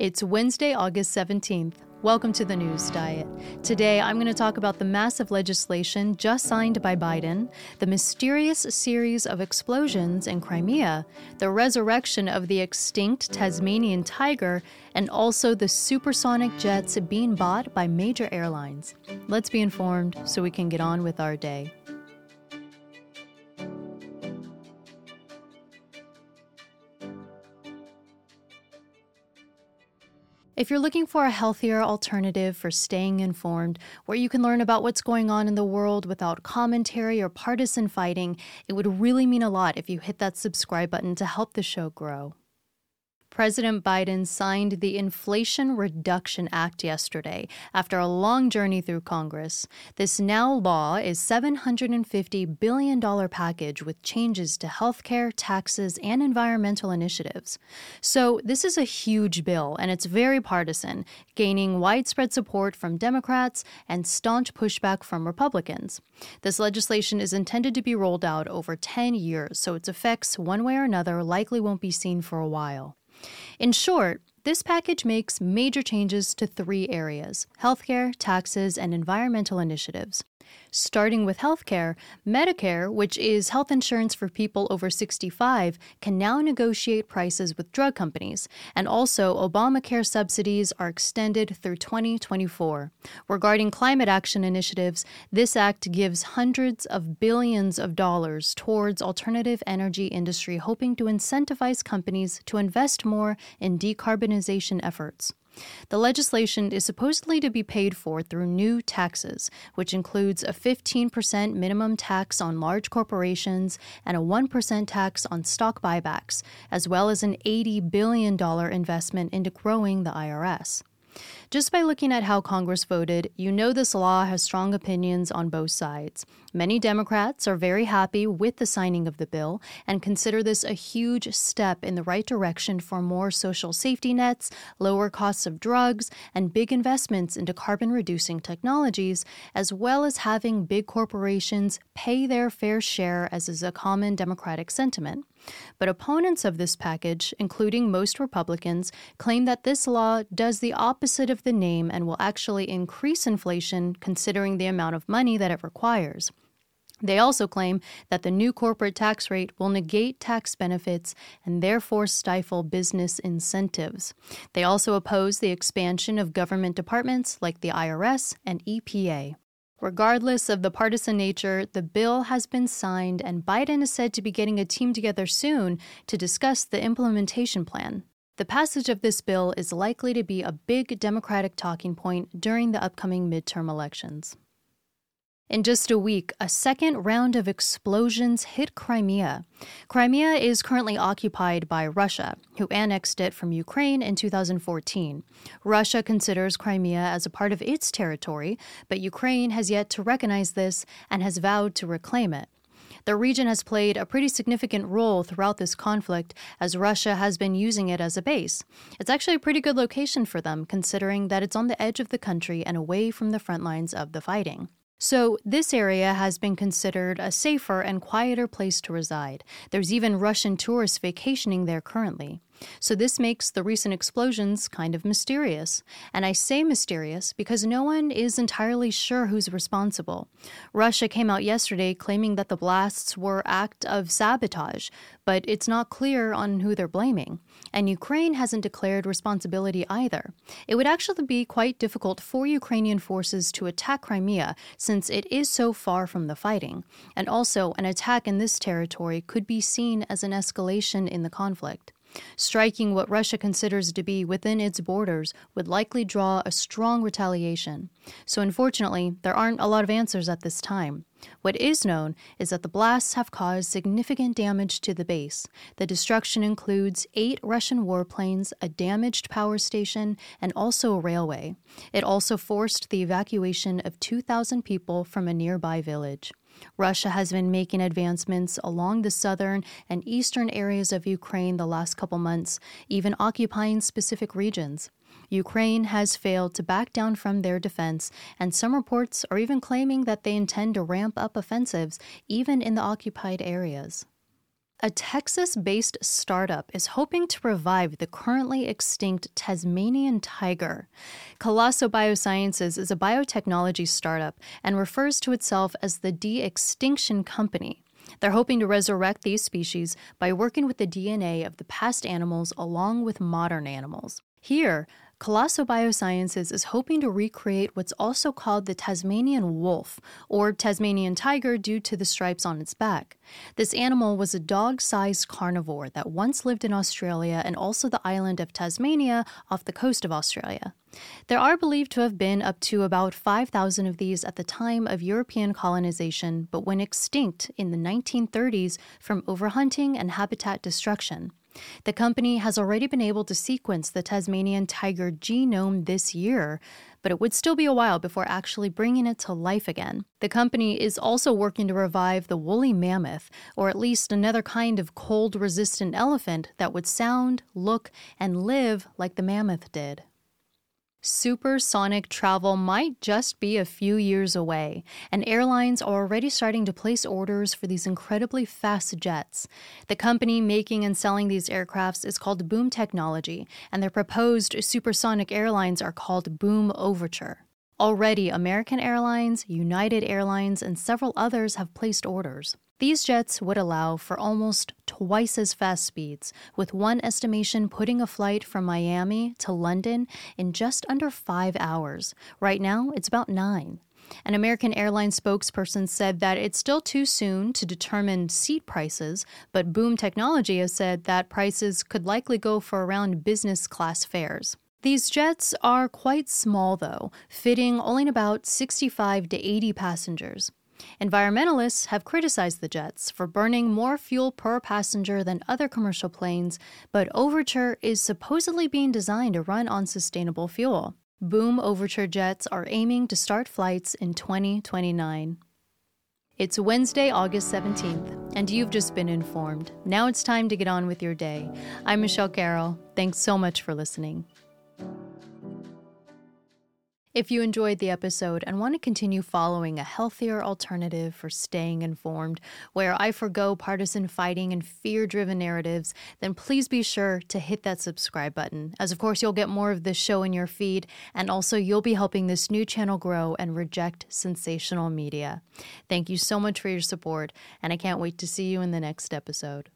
It's Wednesday, August 17th. Welcome to the News Diet. Today, I'm going to talk about the massive legislation just signed by Biden, the mysterious series of explosions in Crimea, the resurrection of the extinct Tasmanian tiger, and also the supersonic jets being bought by major airlines. Let's be informed so we can get on with our day. If you're looking for a healthier alternative for staying informed, where you can learn about what's going on in the world without commentary or partisan fighting, it would really mean a lot if you hit that subscribe button to help the show grow. President Biden signed the Inflation Reduction Act yesterday after a long journey through Congress. This now law is $750 billion package with changes to healthcare, taxes, and environmental initiatives. So, this is a huge bill, and it's very partisan, gaining widespread support from Democrats and staunch pushback from Republicans. This legislation is intended to be rolled out over 10 years, so its effects, one way or another, likely won't be seen for a while. In short, this package makes major changes to three areas healthcare, taxes, and environmental initiatives. Starting with healthcare, Medicare, which is health insurance for people over 65, can now negotiate prices with drug companies, and also Obamacare subsidies are extended through 2024. Regarding climate action initiatives, this act gives hundreds of billions of dollars towards alternative energy industry hoping to incentivize companies to invest more in decarbonization efforts. The legislation is supposedly to be paid for through new taxes, which includes a 15% minimum tax on large corporations and a 1% tax on stock buybacks, as well as an $80 billion investment into growing the IRS. Just by looking at how Congress voted, you know this law has strong opinions on both sides. Many Democrats are very happy with the signing of the bill and consider this a huge step in the right direction for more social safety nets, lower costs of drugs, and big investments into carbon reducing technologies, as well as having big corporations pay their fair share, as is a common Democratic sentiment. But opponents of this package, including most Republicans, claim that this law does the opposite of the name and will actually increase inflation considering the amount of money that it requires. They also claim that the new corporate tax rate will negate tax benefits and therefore stifle business incentives. They also oppose the expansion of government departments like the IRS and EPA. Regardless of the partisan nature, the bill has been signed, and Biden is said to be getting a team together soon to discuss the implementation plan. The passage of this bill is likely to be a big Democratic talking point during the upcoming midterm elections. In just a week, a second round of explosions hit Crimea. Crimea is currently occupied by Russia, who annexed it from Ukraine in 2014. Russia considers Crimea as a part of its territory, but Ukraine has yet to recognize this and has vowed to reclaim it. The region has played a pretty significant role throughout this conflict as Russia has been using it as a base. It's actually a pretty good location for them, considering that it's on the edge of the country and away from the front lines of the fighting. So, this area has been considered a safer and quieter place to reside. There's even Russian tourists vacationing there currently. So, this makes the recent explosions kind of mysterious. And I say mysterious because no one is entirely sure who's responsible. Russia came out yesterday claiming that the blasts were act of sabotage, but it's not clear on who they're blaming. And Ukraine hasn't declared responsibility either. It would actually be quite difficult for Ukrainian forces to attack Crimea since it is so far from the fighting. And also, an attack in this territory could be seen as an escalation in the conflict. Striking what Russia considers to be within its borders would likely draw a strong retaliation. So, unfortunately, there aren't a lot of answers at this time. What is known is that the blasts have caused significant damage to the base. The destruction includes eight Russian warplanes, a damaged power station, and also a railway. It also forced the evacuation of 2,000 people from a nearby village. Russia has been making advancements along the southern and eastern areas of Ukraine the last couple months, even occupying specific regions. Ukraine has failed to back down from their defense, and some reports are even claiming that they intend to ramp up offensives even in the occupied areas. A Texas based startup is hoping to revive the currently extinct Tasmanian tiger. Colossal Biosciences is a biotechnology startup and refers to itself as the De Extinction Company. They're hoping to resurrect these species by working with the DNA of the past animals along with modern animals. Here, Colossal Biosciences is hoping to recreate what's also called the Tasmanian wolf, or Tasmanian tiger due to the stripes on its back. This animal was a dog sized carnivore that once lived in Australia and also the island of Tasmania off the coast of Australia. There are believed to have been up to about 5,000 of these at the time of European colonization, but went extinct in the 1930s from overhunting and habitat destruction. The company has already been able to sequence the Tasmanian tiger genome this year, but it would still be a while before actually bringing it to life again. The company is also working to revive the woolly mammoth, or at least another kind of cold resistant elephant that would sound, look, and live like the mammoth did supersonic travel might just be a few years away, and airlines are already starting to place orders for these incredibly fast jets. The company making and selling these aircrafts is called Boom Technology, and their proposed supersonic airlines are called Boom Overture. Already, American Airlines, United Airlines, and several others have placed orders. These jets would allow for almost twice as fast speeds, with one estimation putting a flight from Miami to London in just under five hours. Right now, it's about nine. An American Airlines spokesperson said that it's still too soon to determine seat prices, but Boom Technology has said that prices could likely go for around business class fares. These jets are quite small, though, fitting only about 65 to 80 passengers. Environmentalists have criticized the jets for burning more fuel per passenger than other commercial planes, but Overture is supposedly being designed to run on sustainable fuel. Boom Overture jets are aiming to start flights in 2029. It's Wednesday, August 17th, and you've just been informed. Now it's time to get on with your day. I'm Michele Carroll. Thanks so much for listening. If you enjoyed the episode and want to continue following a healthier alternative for staying informed, where I forego partisan fighting and fear driven narratives, then please be sure to hit that subscribe button, as of course you'll get more of this show in your feed, and also you'll be helping this new channel grow and reject sensational media. Thank you so much for your support, and I can't wait to see you in the next episode.